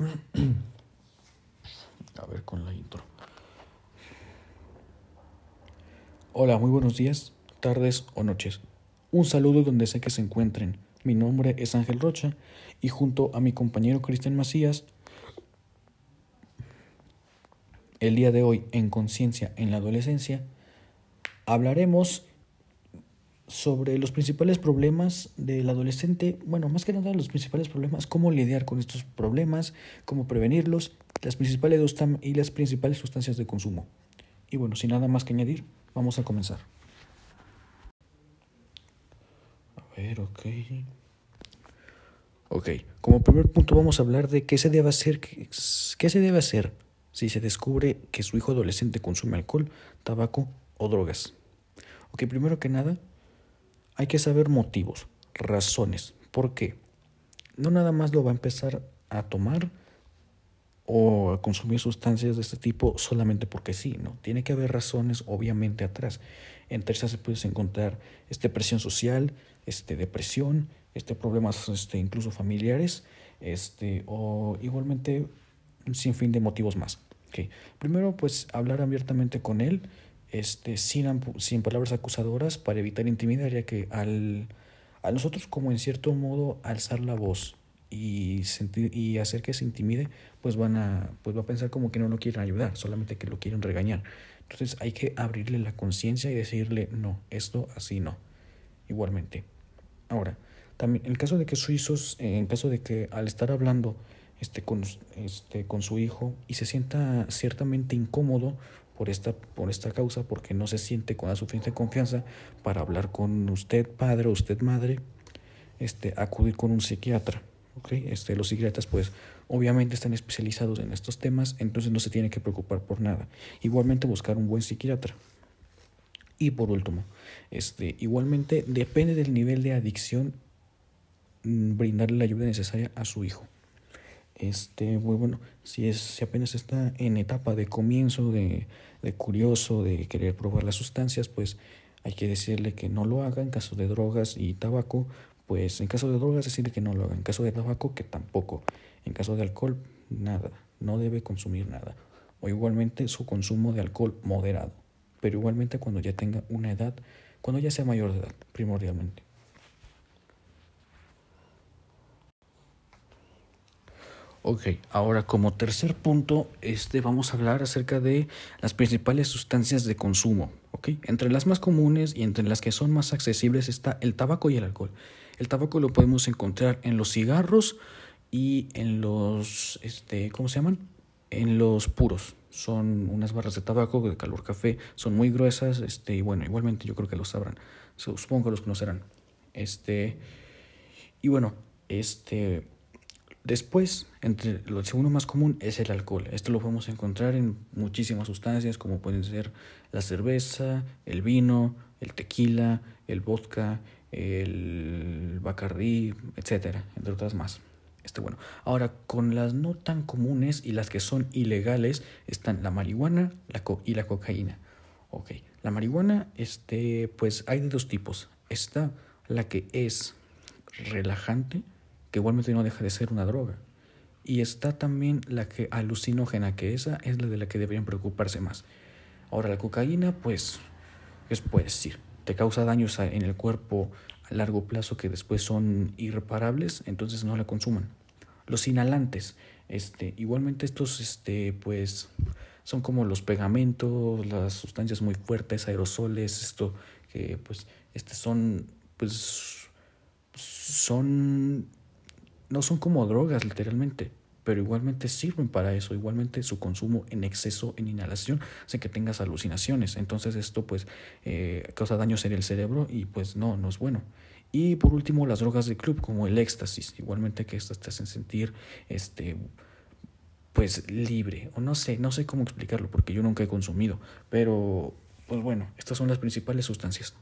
A ver con la intro. Hola, muy buenos días, tardes o noches. Un saludo donde sé que se encuentren. Mi nombre es Ángel Rocha y junto a mi compañero Cristian Macías, el día de hoy en Conciencia en la Adolescencia, hablaremos sobre los principales problemas del adolescente, bueno, más que nada los principales problemas, cómo lidiar con estos problemas, cómo prevenirlos, las principales y las principales sustancias de consumo. Y bueno, sin nada más que añadir, vamos a comenzar. A ver, ok. Ok, como primer punto vamos a hablar de qué se debe hacer, qué, se debe hacer si se descubre que su hijo adolescente consume alcohol, tabaco o drogas. Ok, primero que nada, hay que saber motivos, razones. ¿Por qué? No nada más lo va a empezar a tomar o a consumir sustancias de este tipo solamente porque sí, ¿no? Tiene que haber razones obviamente atrás. Entre esas se puede encontrar este, presión social, este, depresión, este, problemas este, incluso familiares, este, o igualmente un sinfín de motivos más. Okay. Primero, pues hablar abiertamente con él este, sin, sin palabras acusadoras para evitar intimidar, ya que al, a nosotros como en cierto modo alzar la voz y, sentir, y hacer que se intimide, pues, van a, pues va a pensar como que no lo quieren ayudar, solamente que lo quieren regañar. Entonces hay que abrirle la conciencia y decirle, no, esto así no. Igualmente. Ahora, también en caso de que suizos, en caso de que al estar hablando este, con, este, con su hijo y se sienta ciertamente incómodo por esta, por esta causa, porque no se siente con la suficiente confianza para hablar con usted padre o usted madre, este, acudir con un psiquiatra. ¿okay? Este, los psiquiatras pues obviamente están especializados en estos temas, entonces no se tiene que preocupar por nada. Igualmente buscar un buen psiquiatra. Y por último, este, igualmente depende del nivel de adicción mm, brindarle la ayuda necesaria a su hijo. Este, bueno, si, es, si apenas está en etapa de comienzo, de, de curioso, de querer probar las sustancias, pues hay que decirle que no lo haga. En caso de drogas y tabaco, pues en caso de drogas decirle que no lo haga. En caso de tabaco, que tampoco. En caso de alcohol, nada. No debe consumir nada. O igualmente su consumo de alcohol moderado. Pero igualmente cuando ya tenga una edad, cuando ya sea mayor de edad, primordialmente. Ok, ahora como tercer punto, este, vamos a hablar acerca de las principales sustancias de consumo. Okay? Entre las más comunes y entre las que son más accesibles está el tabaco y el alcohol. El tabaco lo podemos encontrar en los cigarros y en los, este, ¿cómo se llaman? En los puros. Son unas barras de tabaco de calor café, son muy gruesas, este, y bueno, igualmente yo creo que lo sabrán. Supongo que los conocerán. Este, y bueno, este Después, entre lo segundo más común es el alcohol. Esto lo podemos encontrar en muchísimas sustancias como pueden ser la cerveza, el vino, el tequila, el vodka, el bacardí, etcétera, entre otras más. Este, bueno. Ahora, con las no tan comunes y las que son ilegales están la marihuana la y la cocaína. Ok, la marihuana, este, pues hay de dos tipos. Está la que es relajante, que igualmente no deja de ser una droga. Y está también la que alucinógena, que esa es la de la que deberían preocuparse más. Ahora la cocaína, pues, es puede decir, te causa daños en el cuerpo a largo plazo que después son irreparables, entonces no la consuman. Los inhalantes, este, igualmente estos, este, pues, son como los pegamentos, las sustancias muy fuertes, aerosoles, esto que, pues, este son, pues, son no son como drogas literalmente, pero igualmente sirven para eso, igualmente su consumo en exceso, en inhalación, hace que tengas alucinaciones. Entonces esto pues eh, causa daños en el cerebro y pues no, no es bueno. Y por último las drogas de club como el éxtasis, igualmente que estas te hacen sentir este pues libre, o no sé, no sé cómo explicarlo porque yo nunca he consumido, pero pues bueno, estas son las principales sustancias.